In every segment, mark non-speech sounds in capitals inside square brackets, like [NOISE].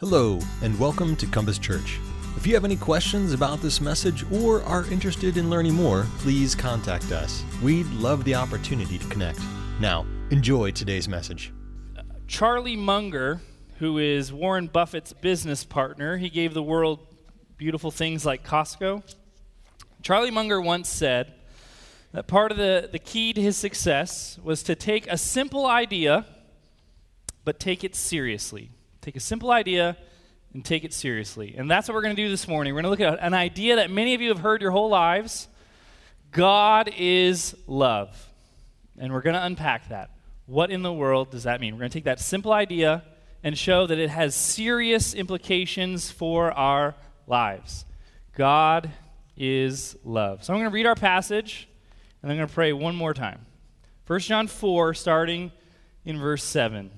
Hello, and welcome to Compass Church. If you have any questions about this message or are interested in learning more, please contact us. We'd love the opportunity to connect. Now, enjoy today's message. Charlie Munger, who is Warren Buffett's business partner, he gave the world beautiful things like Costco. Charlie Munger once said that part of the, the key to his success was to take a simple idea, but take it seriously. Take a simple idea and take it seriously. And that's what we're going to do this morning. We're going to look at an idea that many of you have heard your whole lives God is love. And we're going to unpack that. What in the world does that mean? We're going to take that simple idea and show that it has serious implications for our lives. God is love. So I'm going to read our passage and I'm going to pray one more time. 1 John 4, starting in verse 7.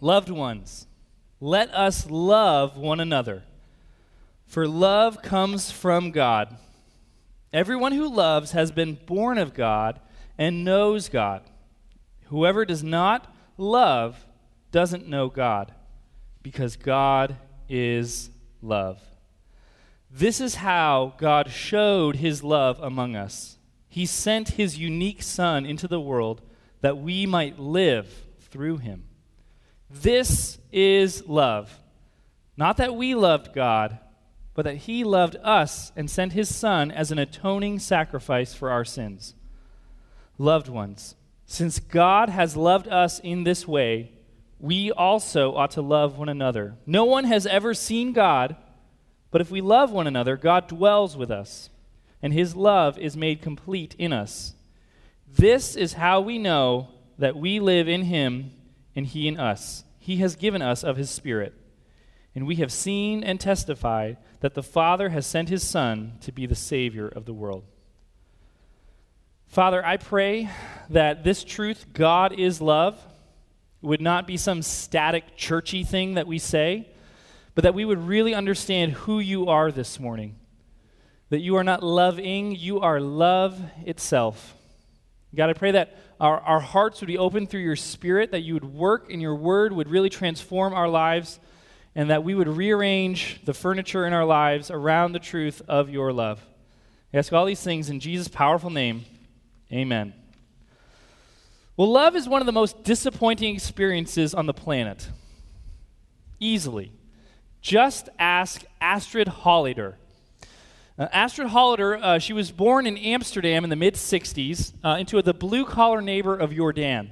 Loved ones, let us love one another, for love comes from God. Everyone who loves has been born of God and knows God. Whoever does not love doesn't know God, because God is love. This is how God showed his love among us. He sent his unique Son into the world that we might live through him. This is love. Not that we loved God, but that He loved us and sent His Son as an atoning sacrifice for our sins. Loved ones, since God has loved us in this way, we also ought to love one another. No one has ever seen God, but if we love one another, God dwells with us, and His love is made complete in us. This is how we know that we live in Him and he in us. He has given us of his Spirit. And we have seen and testified that the Father has sent his Son to be the Savior of the world. Father, I pray that this truth, God is love, would not be some static, churchy thing that we say, but that we would really understand who you are this morning. That you are not loving, you are love itself. God, I pray that our, our hearts would be open through your spirit, that you would work and your word would really transform our lives, and that we would rearrange the furniture in our lives around the truth of your love. Ask all these things in Jesus' powerful name. Amen. Well, love is one of the most disappointing experiences on the planet. Easily. Just ask Astrid Holleeder. Uh, Astrid Holleeder, uh, she was born in Amsterdam in the mid 60s uh, into the blue collar neighbor of Jordaan.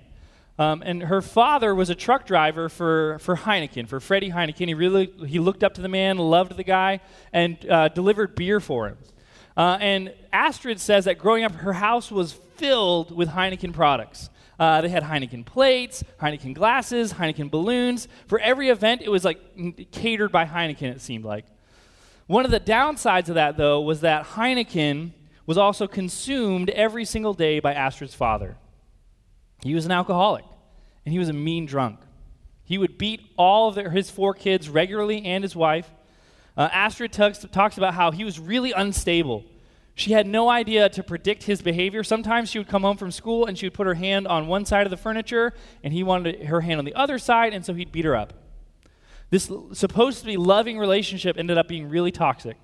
Um, and her father was a truck driver for, for Heineken, for Freddie Heineken. He really he looked up to the man, loved the guy, and uh, delivered beer for him. Uh, and Astrid says that growing up, her house was filled with Heineken products. Uh, they had Heineken plates, Heineken glasses, Heineken balloons. For every event, it was like catered by Heineken, it seemed like. One of the downsides of that, though, was that Heineken was also consumed every single day by Astrid's father. He was an alcoholic, and he was a mean drunk. He would beat all of their, his four kids regularly and his wife. Uh, Astrid talks, talks about how he was really unstable. She had no idea to predict his behavior. Sometimes she would come home from school and she would put her hand on one side of the furniture, and he wanted her hand on the other side, and so he'd beat her up. This supposed to be loving relationship ended up being really toxic.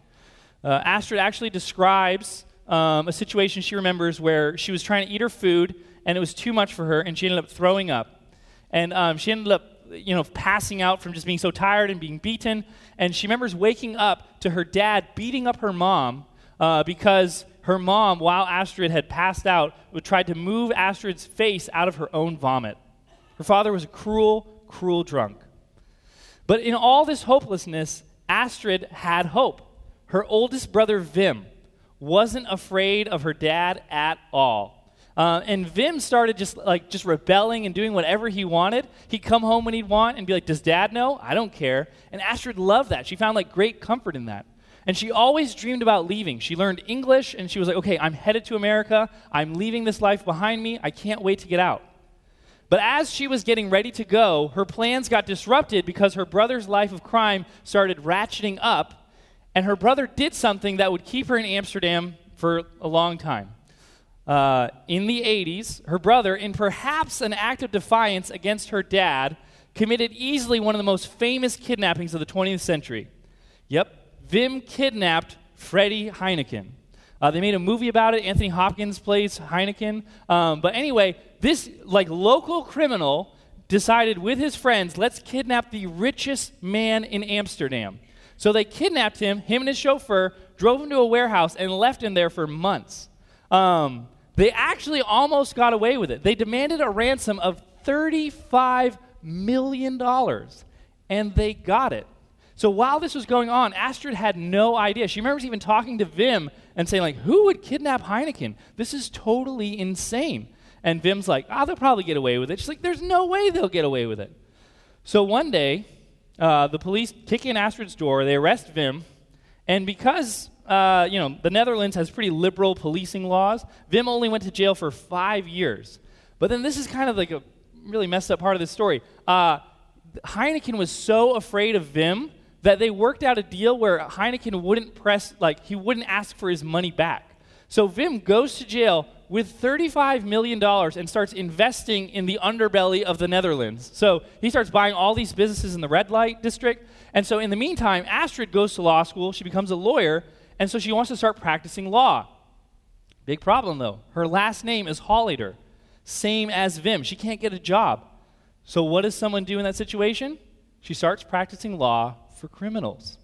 Uh, Astrid actually describes um, a situation she remembers where she was trying to eat her food and it was too much for her and she ended up throwing up. And um, she ended up, you know, passing out from just being so tired and being beaten. And she remembers waking up to her dad beating up her mom uh, because her mom, while Astrid had passed out, would try to move Astrid's face out of her own vomit. Her father was a cruel, cruel drunk. But in all this hopelessness, Astrid had hope. Her oldest brother, Wim, wasn't afraid of her dad at all. Uh, and Wim started just like just rebelling and doing whatever he wanted. He'd come home when he'd want and be like, "Does Dad know? I don't care." And Astrid loved that. She found like great comfort in that. And she always dreamed about leaving. She learned English and she was like, "Okay, I'm headed to America. I'm leaving this life behind me. I can't wait to get out." But as she was getting ready to go, her plans got disrupted because her brother's life of crime started ratcheting up, and her brother did something that would keep her in Amsterdam for a long time. Uh, in the 80s, her brother, in perhaps an act of defiance against her dad, committed easily one of the most famous kidnappings of the 20th century. Yep, Wim kidnapped Freddie Heineken. Uh, they made a movie about it. Anthony Hopkins plays Heineken. Um, but anyway, this like local criminal decided with his friends, let's kidnap the richest man in Amsterdam. So they kidnapped him, him and his chauffeur, drove him to a warehouse, and left him there for months. Um, they actually almost got away with it. They demanded a ransom of $35 million, and they got it. So while this was going on, Astrid had no idea. She remembers even talking to Wim and saying, like, who would kidnap Heineken? This is totally insane. And Wim's like, ah, oh, they'll probably get away with it. She's like, there's no way they'll get away with it. So one day, uh, the police kick in Astrid's door, they arrest Wim, and because uh, you know the Netherlands has pretty liberal policing laws, Wim only went to jail for five years. But then this is kind of like a really messed up part of the story. Uh, Heineken was so afraid of Wim that they worked out a deal where Heineken wouldn't press, like, he wouldn't ask for his money back. So Wim goes to jail with $35 million and starts investing in the underbelly of the Netherlands. So he starts buying all these businesses in the red light district. And so in the meantime, Astrid goes to law school. She becomes a lawyer. And so she wants to start practicing law. Big problem, though. Her last name is Holleeder, same as Wim. She can't get a job. So what does someone do in that situation? She starts practicing law for criminals.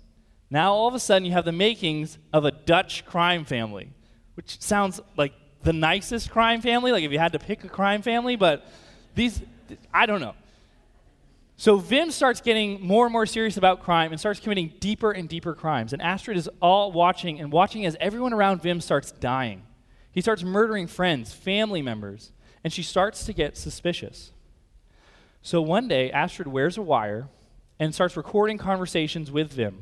Now, all of a sudden, you have the makings of a Dutch crime family, which sounds like the nicest crime family, like if you had to pick a crime family, but these, I don't know. So Wim starts getting more and more serious about crime and starts committing deeper and deeper crimes. And Astrid is all watching and watching as everyone around Wim starts dying. He starts murdering friends, family members, and she starts to get suspicious. So one day, Astrid wears a wire and starts recording conversations with Wim.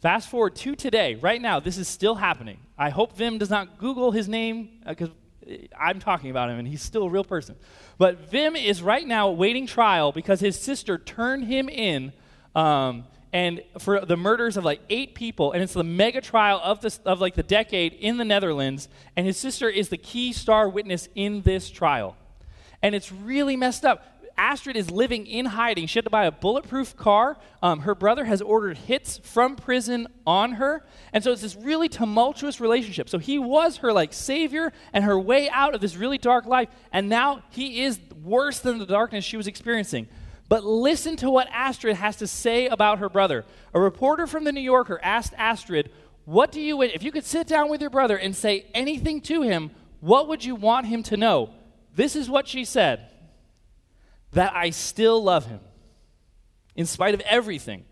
Fast forward to today, right now, this is still happening. I hope Wim does not Google his name because uh, I'm talking about him and he's still a real person. But Wim is right now waiting trial because his sister turned him in um, and for the murders of like eight people and it's the mega trial of, this, of like the decade in the netherlands and his sister is the key star witness in this trial and it's really messed up Astrid is living in hiding. She had to buy a bulletproof car. Um, her brother has ordered hits from prison on her. And so it's this really tumultuous relationship. So he was her like savior and her way out of this really dark life. And now he is worse than the darkness she was experiencing. But listen to what Astrid has to say about her brother. A reporter from the New Yorker asked Astrid, What do you, if you could sit down with your brother and say anything to him, what would you want him to know? This is what she said that I still love him in spite of everything.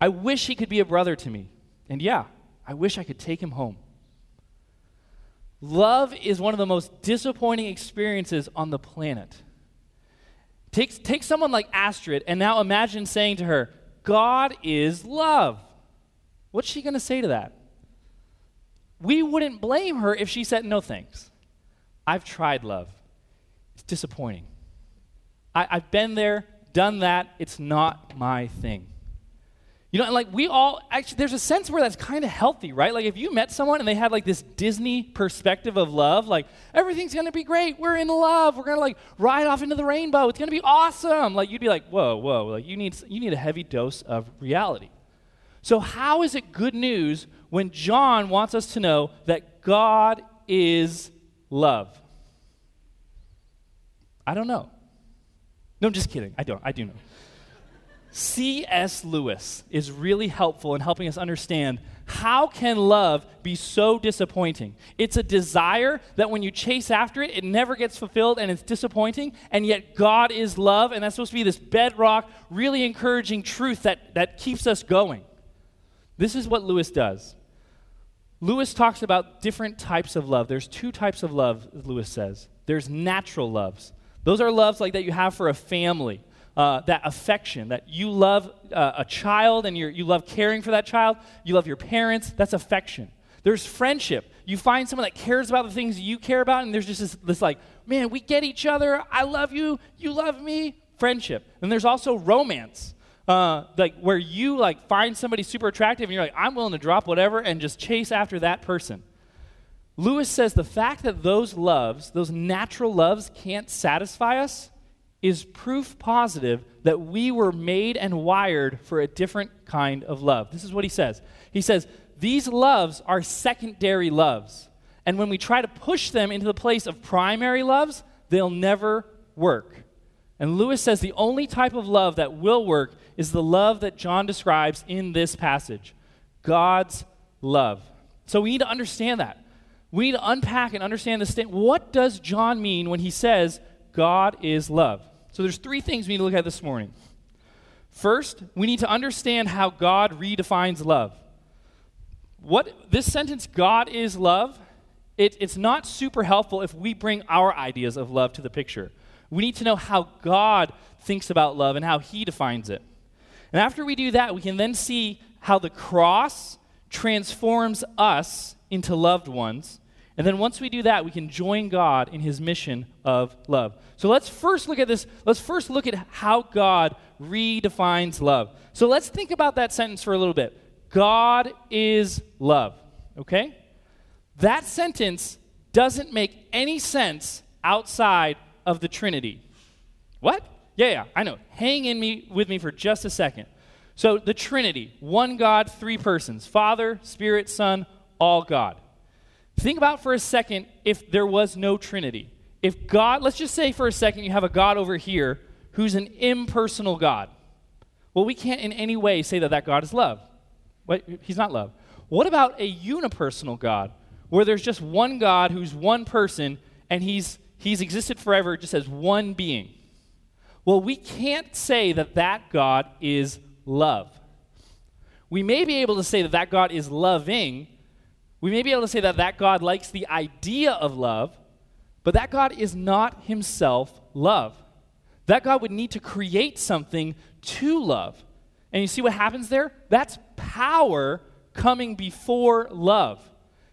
I wish he could be a brother to me. And yeah, I wish I could take him home. Love is one of the most disappointing experiences on the planet. Take, take someone like Astrid and now imagine saying to her, God is love. What's she going to say to that? We wouldn't blame her if she said, No thanks. I've tried love. It's disappointing. I, I've been there, done that. It's not my thing. You know, and like we all actually, there's a sense where that's kind of healthy, right? Like if you met someone and they had like this Disney perspective of love, like everything's gonna be great, we're in love, we're gonna like ride off into the rainbow, it's gonna be awesome. Like you'd be like, whoa, whoa, like you need you need a heavy dose of reality. So how is it good news when John wants us to know that God is love? I don't know. No, I'm just kidding. I don't. I do know. C.S. Lewis is really helpful in helping us understand how can love be so disappointing? It's a desire that when you chase after it, it never gets fulfilled and it's disappointing, and yet God is love, and that's supposed to be this bedrock, really encouraging truth that, that keeps us going. This is what Lewis does. Lewis talks about different types of love. There's two types of love, Lewis says. There's natural loves. Those are loves like that you have for a family, uh, that affection, that you love uh, a child and you love caring for that child. You love your parents. That's affection. There's friendship. You find someone that cares about the things you care about, and there's just this, this like, man, we get each other. I love you. You love me. Friendship. And there's also romance. Uh, like where you like find somebody super attractive and you're like i'm willing to drop whatever and just chase after that person Lewis says the fact that those loves, those natural loves, can't satisfy us is proof positive that we were made and wired for a different kind of love. This is what he says. He says, These loves are secondary loves. And when we try to push them into the place of primary loves, they'll never work. And Lewis says the only type of love that will work is the love that John describes in this passage God's love. So we need to understand that. We need to unpack and understand this. St- what does John mean when he says God is love? So there's three things we need to look at this morning. First, we need to understand how God redefines love. What this sentence, God is love, it, it's not super helpful if we bring our ideas of love to the picture. We need to know how God thinks about love and how he defines it. And after we do that, we can then see how the cross transforms us into loved ones. And then once we do that, we can join God in his mission of love. So let's first look at this. Let's first look at how God redefines love. So let's think about that sentence for a little bit. God is love. Okay? That sentence doesn't make any sense outside of the Trinity. What? Yeah, yeah, I know. Hang in me with me for just a second. So the Trinity, one God, three persons, Father, Spirit, Son, all God. Think about for a second if there was no Trinity. If God, let's just say for a second you have a God over here who's an impersonal God. Well, we can't in any way say that that God is love. What? He's not love. What about a unipersonal God where there's just one God who's one person and he's he's existed forever just as one being? Well, we can't say that that God is love. We may be able to say that that God is loving. We may be able to say that that God likes the idea of love, but that God is not himself love. That God would need to create something to love. And you see what happens there? That's power coming before love.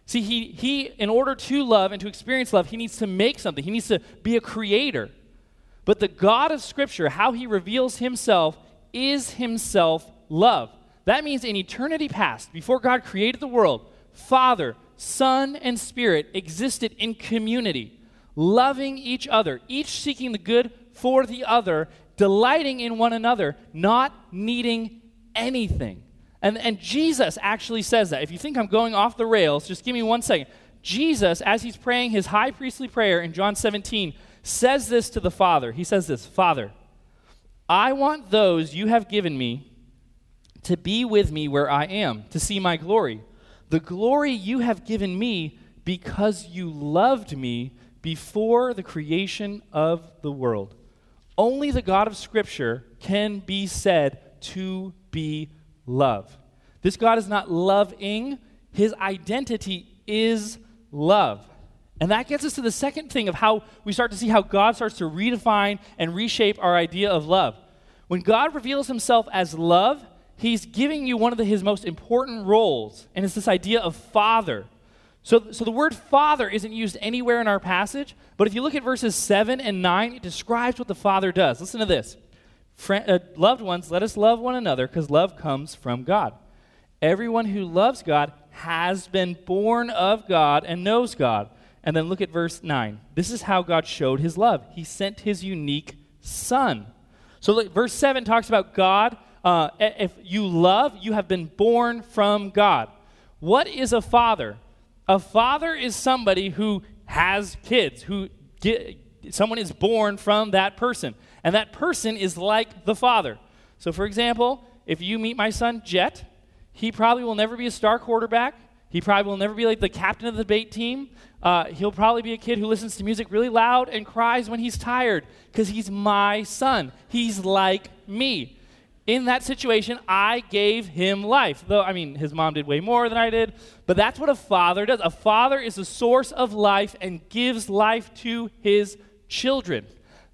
See, he, he, in order to love and to experience love, he needs to make something. He needs to be a creator. But the God of Scripture, how he reveals himself, is himself love. That means in eternity past, before God created the world, Father, Son, and Spirit existed in community, loving each other, each seeking the good for the other, delighting in one another, not needing anything. And, and Jesus actually says that. If you think I'm going off the rails, just give me one second. Jesus, as he's praying his high priestly prayer in John 17, says this to the Father. He says this Father, I want those you have given me to be with me where I am, to see my glory. The glory you have given me because you loved me before the creation of the world. Only the God of Scripture can be said to be love. This God is not loving, his identity is love. And that gets us to the second thing of how we start to see how God starts to redefine and reshape our idea of love. When God reveals himself as love, he's giving you one of the, his most important roles, and it's this idea of father. So, so the word father isn't used anywhere in our passage, but if you look at verses 7 and 9, it describes what the father does. Listen to this. Friend, uh, loved ones, let us love one another because love comes from God. Everyone who loves God has been born of God and knows God. And then look at verse 9. This is how God showed his love. He sent his unique son. So look, verse 7 talks about God. Uh, if you love, you have been born from God. What is a father? A father is somebody who has kids, who get, someone is born from that person. And that person is like the father. So, for example, if you meet my son, Jet, he probably will never be a star quarterback. He probably will never be like the captain of the debate team. Uh, he'll probably be a kid who listens to music really loud and cries when he's tired because he's my son. He's like me. In that situation, I gave him life. Though, I mean, his mom did way more than I did, but that's what a father does. A father is the source of life and gives life to his children.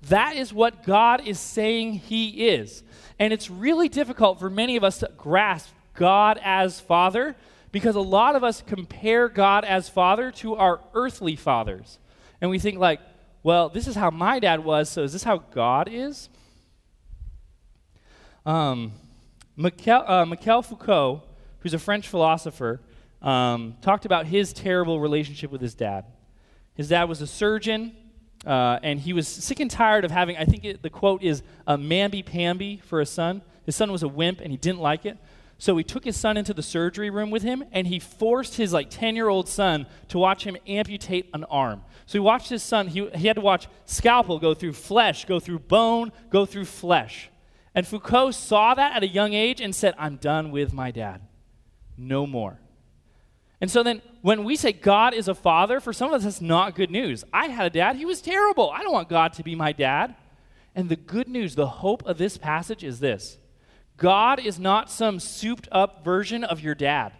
That is what God is saying he is. And it's really difficult for many of us to grasp God as father because a lot of us compare God as father to our earthly fathers. And we think, like, well, this is how my dad was, so is this how God is? Um, Michel, uh, Michel Foucault, who's a French philosopher, um, talked about his terrible relationship with his dad. His dad was a surgeon. Uh, and he was sick and tired of having, I think it, the quote is, a mamby-pamby for a son. His son was a wimp, and he didn't like it. So he took his son into the surgery room with him, and he forced his like 10-year-old son to watch him amputate an arm. So he watched his son, he, he had to watch scalpel go through flesh, go through bone, go through flesh. And Foucault saw that at a young age and said, I'm done with my dad. No more. And so then when we say God is a father, for some of us, that's not good news. I had a dad, he was terrible. I don't want God to be my dad. And the good news, the hope of this passage is this God is not some souped up version of your dad.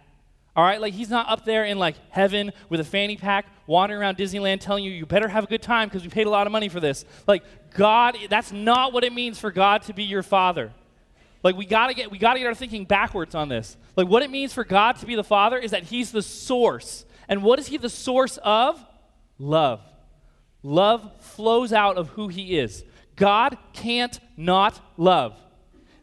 All right, like he's not up there in like heaven with a fanny pack wandering around Disneyland telling you you better have a good time because we paid a lot of money for this. Like God, that's not what it means for God to be your father. Like we gotta get we gotta get our thinking backwards on this. Like what it means for God to be the Father is that He's the source. And what is He the source of? Love. Love flows out of who He is. God can't not love.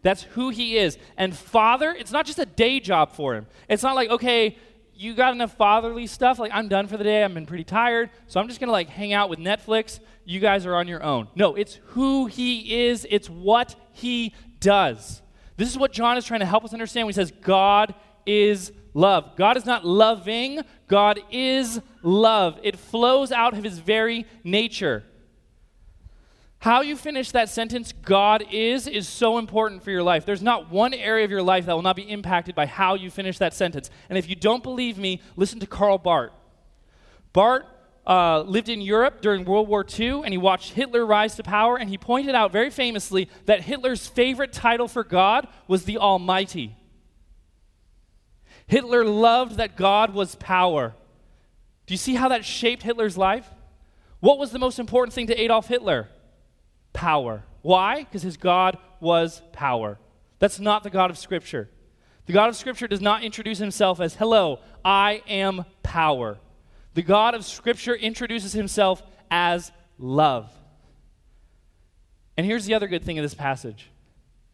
That's who He is. And Father, it's not just a day job for Him. It's not like, okay, you got enough fatherly stuff. Like, I'm done for the day. I've been pretty tired. So I'm just going to like hang out with Netflix. You guys are on your own. No, it's who he is, it's what he does. This is what John is trying to help us understand when he says, God is love. God is not loving, God is love. It flows out of his very nature. How you finish that sentence, God is, is so important for your life. There's not one area of your life that will not be impacted by how you finish that sentence. And if you don't believe me, listen to Karl Barth. Barth uh, lived in Europe during World War II, and he watched Hitler rise to power, and he pointed out very famously that Hitler's favorite title for God was the Almighty. Hitler loved that God was power. Do you see how that shaped Hitler's life? What was the most important thing to Adolf Hitler? Power. Why? Because his God was power. That's not the God of Scripture. The God of Scripture does not introduce himself as, hello, I am power. The God of Scripture introduces himself as love. And here's the other good thing of this passage.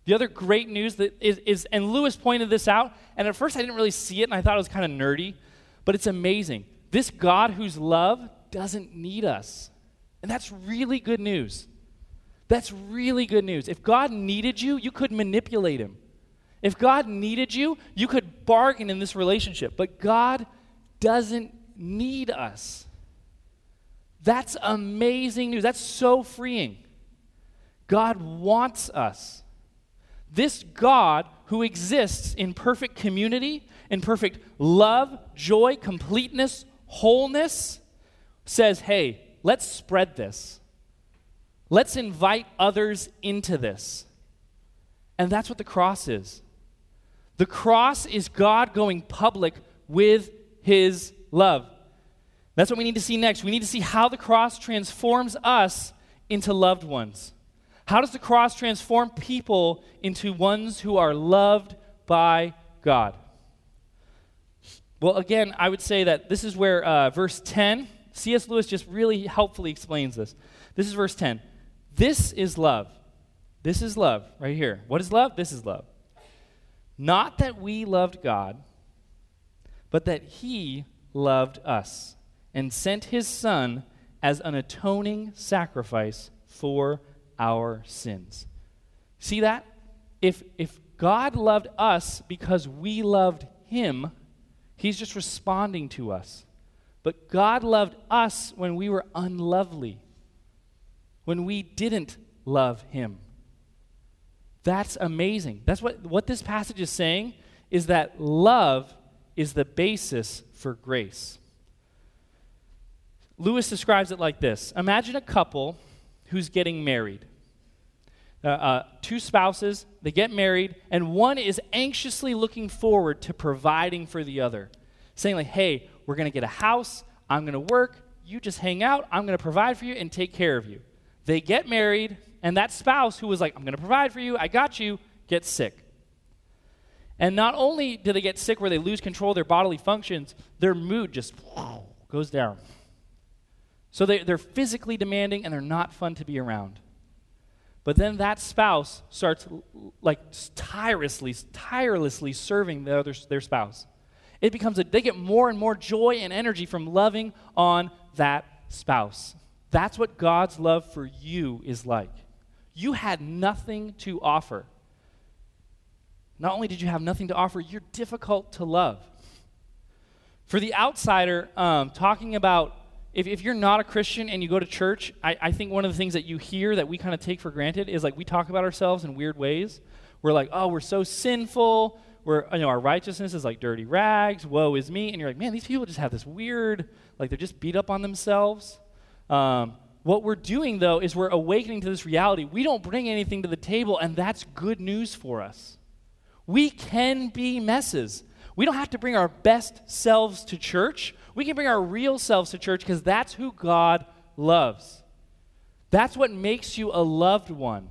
The other great news that is, is, and Lewis pointed this out, and at first I didn't really see it, and I thought it was kind of nerdy, but it's amazing. This God who's love doesn't need us. And that's really good news. That's really good news. If God needed you, you could manipulate him. If God needed you, you could bargain in this relationship. But God doesn't need us. That's amazing news. That's so freeing. God wants us. This God who exists in perfect community, in perfect love, joy, completeness, wholeness, says, hey, let's spread this. Let's invite others into this. And that's what the cross is. The cross is God going public with his love. That's what we need to see next. We need to see how the cross transforms us into loved ones. How does the cross transform people into ones who are loved by God? Well, again, I would say that this is where uh, verse 10, C.S. Lewis just really helpfully explains this. This is verse 10. This is love. This is love right here. What is love? This is love. Not that we loved God, but that He loved us and sent his son as an atoning sacrifice for our sins. See that? If, if God loved us because we loved him, he's just responding to us. But God loved us when we were unlovely, when we didn't love him. That's amazing. That's what, what this passage is saying is that love is the basis for grace. Lewis describes it like this Imagine a couple who's getting married. Uh, uh, two spouses, they get married, and one is anxiously looking forward to providing for the other, saying, like, hey, we're going to get a house, I'm going to work, you just hang out, I'm going to provide for you and take care of you. They get married, and that spouse who was like, I'm going to provide for you, I got you, gets sick. And not only do they get sick where they lose control of their bodily functions, their mood just [SNIFFS] goes down. So they, they're physically demanding and they're not fun to be around. But then that spouse starts like tirelessly, tirelessly serving the other, their spouse. It becomes a, they get more and more joy and energy from loving on that spouse. That's what God's love for you is like. You had nothing to offer. Not only did you have nothing to offer, you're difficult to love. For the outsider, um, talking about if, if you're not a Christian and you go to church, I, I think one of the things that you hear that we kind of take for granted is like we talk about ourselves in weird ways. We're like, oh, we're so sinful. We're, you know, our righteousness is like dirty rags. Woe is me. And you're like, man, these people just have this weird, like they're just beat up on themselves. Um, what we're doing, though, is we're awakening to this reality. We don't bring anything to the table, and that's good news for us. We can be messes. We don't have to bring our best selves to church. We can bring our real selves to church because that's who God loves. That's what makes you a loved one.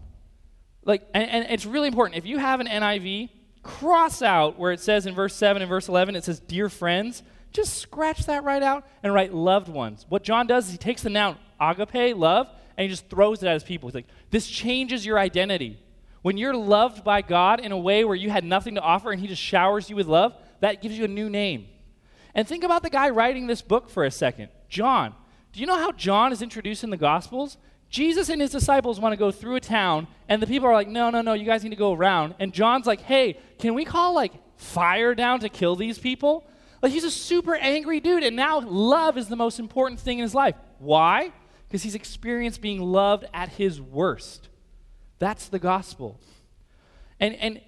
Like, and, and, it's really important. If you have an NIV, cross out where it says in verse 7 and verse 11, it says, Dear friends. Just scratch that right out and write loved ones. What John does is he takes the noun agape, love, and he just throws it at his people. He's like, This changes your identity. When you're loved by God in a way where you had nothing to offer and he just showers you with love, that gives you a new name. And think about the guy writing this book for a second John. Do you know how John is introduced in the Gospels? Jesus and his disciples want to go through a town, and the people are like, no, no, no, you guys need to go around. And John's like, hey, can we call like fire down to kill these people? Like he's a super angry dude, and now love is the most important thing in his life. Why? Because he's experienced being loved at his worst. That's the gospel. And, and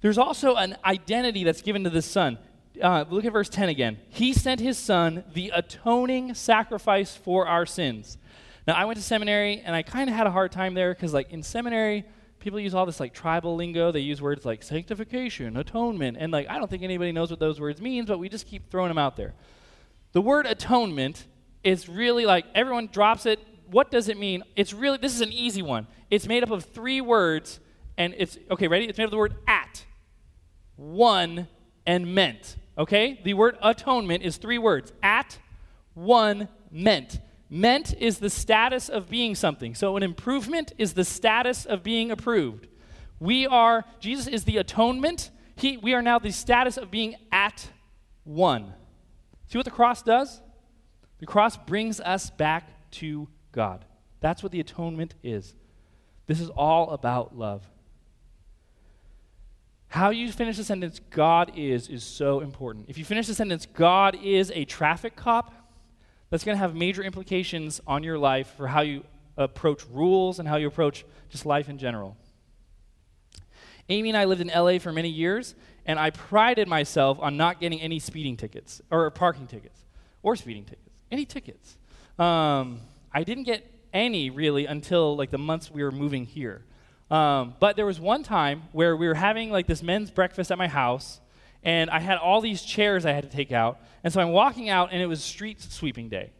there's also an identity that's given to the Son. Uh, look at verse 10 again. He sent his Son, the atoning sacrifice for our sins. Now, I went to seminary, and I kind of had a hard time there because, like, in seminary, people use all this, like, tribal lingo. They use words like sanctification, atonement, and, like, I don't think anybody knows what those words means, but we just keep throwing them out there. The word atonement is really like everyone drops it. What does it mean? It's really, this is an easy one. It's made up of three words, and it's, okay, ready? It's made up of the word at one, and meant. Okay? The word atonement is three words at, one, meant. Meant is the status of being something. So an improvement is the status of being approved. We are, Jesus is the atonement. He, we are now the status of being at one. See what the cross does? The cross brings us back to God. That's what the atonement is. This is all about love. How you finish the sentence, God is, is so important. If you finish the sentence, God is a traffic cop, that's going to have major implications on your life for how you approach rules and how you approach just life in general. Amy and I lived in LA for many years, and I prided myself on not getting any speeding tickets or parking tickets or speeding tickets, any tickets. Um, I didn't get any really until like the months we were moving here. Um, but there was one time where we were having like this men's breakfast at my house, and I had all these chairs I had to take out. And so I'm walking out, and it was street sweeping day.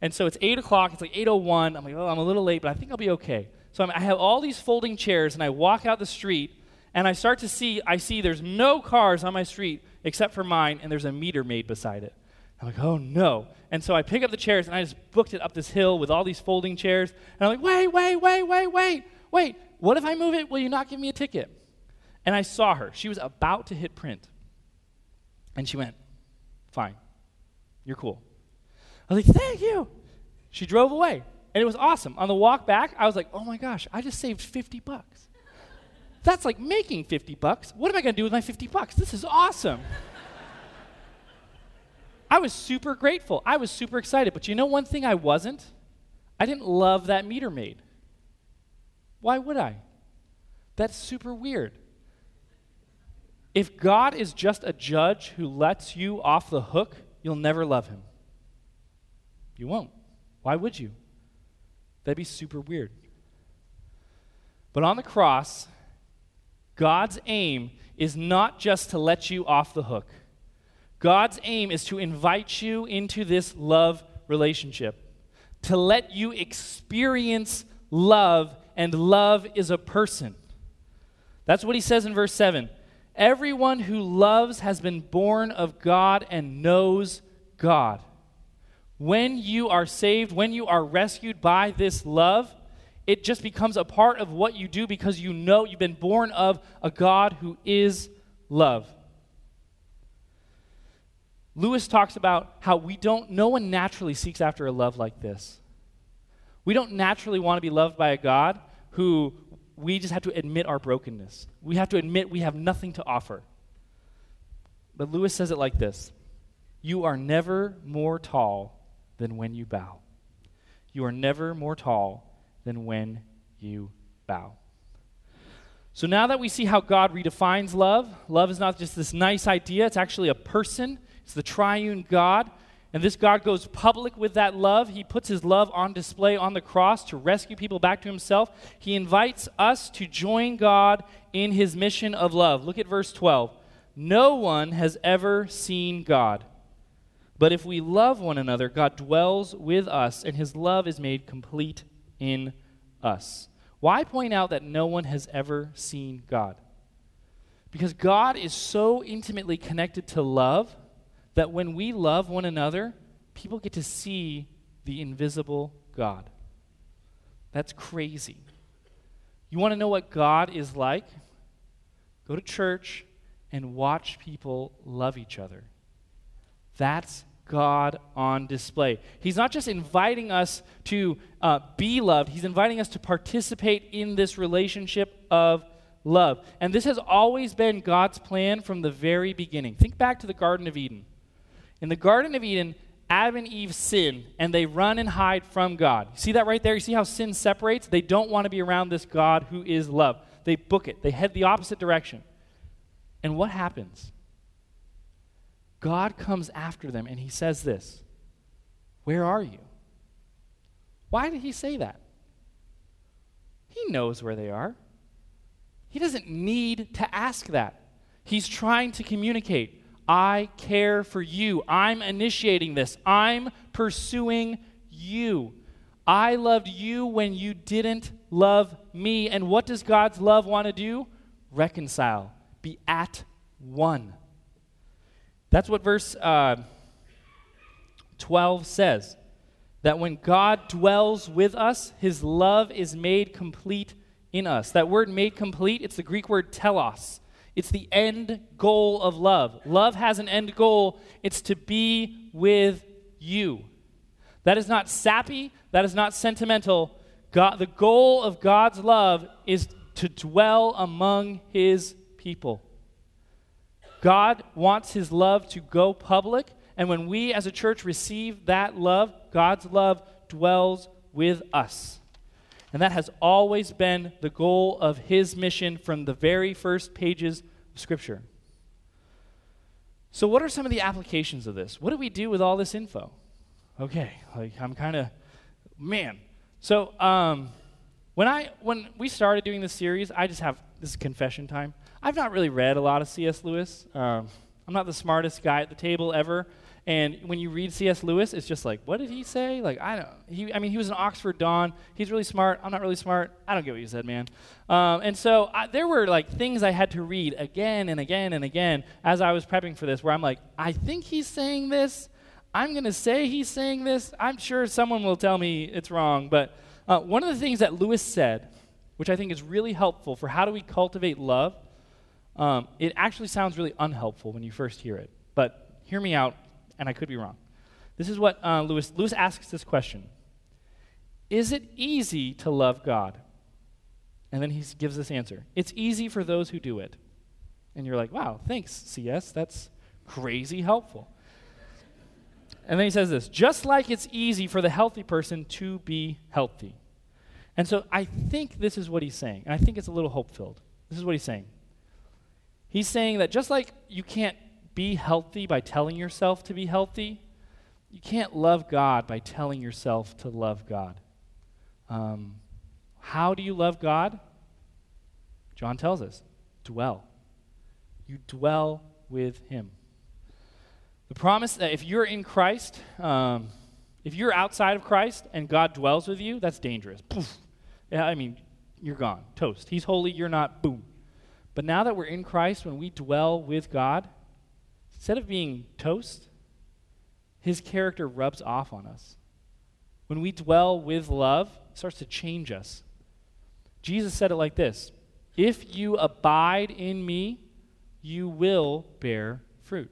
And so it's 8 o'clock, it's like 8.01. I'm like, oh, I'm a little late, but I think I'll be okay. So I'm, i have all these folding chairs, and I walk out the street, and I start to see, I see there's no cars on my street except for mine, and there's a meter maid beside it. I'm like, oh no. And so I pick up the chairs, and I just booked it up this hill with all these folding chairs. And I'm like, wait, wait, wait, wait, wait, wait. What if I move it? Will you not give me a ticket? And I saw her. She was about to hit print. And she went, Fine. You're cool. I was like, Thank you. She drove away. And it was awesome. On the walk back, I was like, Oh my gosh, I just saved 50 bucks. That's like making 50 bucks. What am I going to do with my 50 bucks? This is awesome. I was super grateful. I was super excited. But you know one thing I wasn't? I didn't love that meter maid. Why would I? That's super weird. If God is just a judge who lets you off the hook, you'll never love him. You won't. Why would you? That'd be super weird. But on the cross, God's aim is not just to let you off the hook. God's aim is to invite you into this love relationship, to let you experience love and love is a person. That's what he says in verse 7. Everyone who loves has been born of God and knows God. When you are saved, when you are rescued by this love, it just becomes a part of what you do because you know you've been born of a God who is love. Lewis talks about how we don't, no one naturally seeks after a love like this. We don't naturally want to be loved by a God who we just have to admit our brokenness. We have to admit we have nothing to offer. But Lewis says it like this You are never more tall than when you bow. You are never more tall than when you bow. So now that we see how God redefines love, love is not just this nice idea, it's actually a person, it's the triune God. And this God goes public with that love. He puts his love on display on the cross to rescue people back to himself. He invites us to join God in his mission of love. Look at verse 12. No one has ever seen God. But if we love one another, God dwells with us, and his love is made complete in us. Why point out that no one has ever seen God? Because God is so intimately connected to love that when we love one another, people get to see the invisible God. That's crazy. You want to know what God is like? Go to church and watch people love each other. That's God on display. He's not just inviting us to uh, be loved, He's inviting us to participate in this relationship of love. And this has always been God's plan from the very beginning. Think back to the Garden of Eden. In the Garden of Eden, Adam and Eve sin and they run and hide from God. See that right there? You see how sin separates? They don't want to be around this God who is love. They book it, they head the opposite direction. And what happens? God comes after them and he says this Where are you? Why did he say that? He knows where they are. He doesn't need to ask that. He's trying to communicate I care for you. I'm initiating this. I'm pursuing you. I loved you when you didn't love me. And what does God's love want to do? Reconcile, be at one. That's what verse uh, 12 says. That when God dwells with us, his love is made complete in us. That word made complete, it's the Greek word telos. It's the end goal of love. Love has an end goal, it's to be with you. That is not sappy, that is not sentimental. God, the goal of God's love is to dwell among his people. God wants his love to go public, and when we as a church receive that love, God's love dwells with us. And that has always been the goal of his mission from the very first pages of Scripture. So, what are some of the applications of this? What do we do with all this info? Okay, like I'm kind of, man. So, um, when I when we started doing this series, I just have this is confession time. I've not really read a lot of C.S. Lewis. Um, I'm not the smartest guy at the table ever. And when you read C.S. Lewis, it's just like, what did he say? Like, I don't. He, I mean, he was an Oxford Don. He's really smart. I'm not really smart. I don't get what you said, man. Um, and so I, there were like things I had to read again and again and again as I was prepping for this, where I'm like, I think he's saying this. I'm going to say he's saying this. I'm sure someone will tell me it's wrong. But uh, one of the things that Lewis said, which I think is really helpful for how do we cultivate love, um, it actually sounds really unhelpful when you first hear it. But hear me out and I could be wrong. This is what uh, Lewis, Lewis asks this question Is it easy to love God? And then he gives this answer It's easy for those who do it. And you're like, wow, thanks, CS. That's crazy helpful. And then he says this just like it's easy for the healthy person to be healthy. And so I think this is what he's saying. And I think it's a little hope filled. This is what he's saying. He's saying that just like you can't be healthy by telling yourself to be healthy. You can't love God by telling yourself to love God. Um, how do you love God? John tells us dwell. You dwell with Him. The promise that if you're in Christ, um, if you're outside of Christ and God dwells with you, that's dangerous. Poof. Yeah, I mean, you're gone. Toast. He's holy, you're not. Boom. But now that we're in Christ, when we dwell with God, Instead of being toast, his character rubs off on us. When we dwell with love, it starts to change us. Jesus said it like this If you abide in me, you will bear fruit.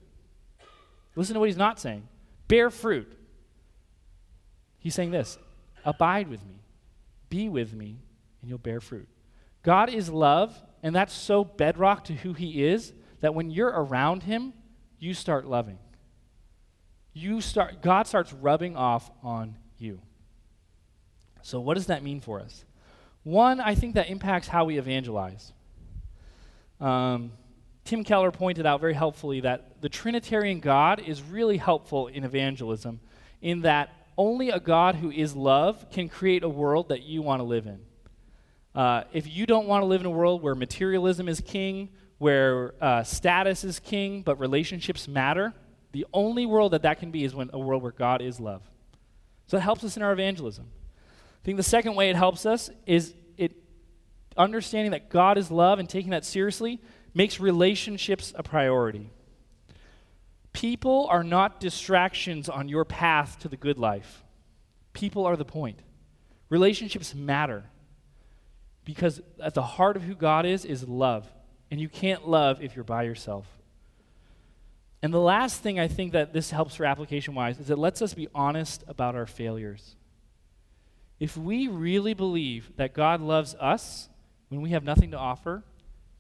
Listen to what he's not saying bear fruit. He's saying this abide with me, Be with me, and you'll bear fruit. God is love, and that's so bedrock to who He is that when you're around Him, you start loving. You start, God starts rubbing off on you. So, what does that mean for us? One, I think that impacts how we evangelize. Um, Tim Keller pointed out very helpfully that the Trinitarian God is really helpful in evangelism in that only a God who is love can create a world that you want to live in. Uh, if you don't want to live in a world where materialism is king, where uh, status is king, but relationships matter, the only world that that can be is when a world where God is love. So it helps us in our evangelism. I think the second way it helps us is it understanding that God is love and taking that seriously makes relationships a priority. People are not distractions on your path to the good life. People are the point. Relationships matter because at the heart of who God is is love. And you can't love if you're by yourself. And the last thing I think that this helps for application wise is it lets us be honest about our failures. If we really believe that God loves us when we have nothing to offer,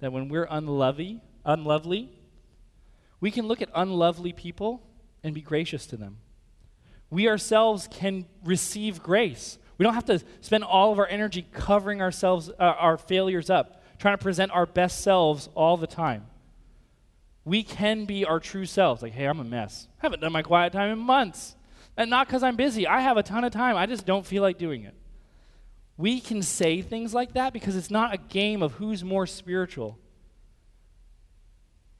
that when we're unlovely, unlovely, we can look at unlovely people and be gracious to them. We ourselves can receive grace. We don't have to spend all of our energy covering ourselves, uh, our failures up, trying to present our best selves all the time. We can be our true selves. Like, hey, I'm a mess. I haven't done my quiet time in months. And not because I'm busy. I have a ton of time. I just don't feel like doing it. We can say things like that because it's not a game of who's more spiritual.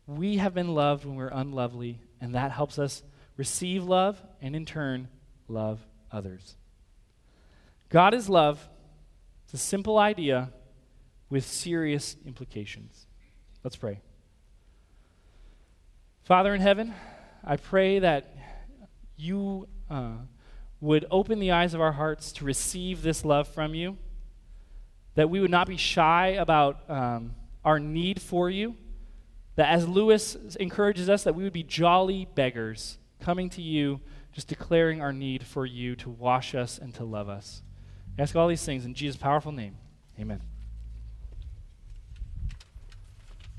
We have been loved when we're unlovely, and that helps us receive love and in turn love others. God is love. It's a simple idea with serious implications. Let's pray. Father in heaven, I pray that you uh, would open the eyes of our hearts to receive this love from you, that we would not be shy about um, our need for you, that as Lewis encourages us, that we would be jolly beggars coming to you, just declaring our need for you to wash us and to love us. I ask all these things in Jesus' powerful name. Amen.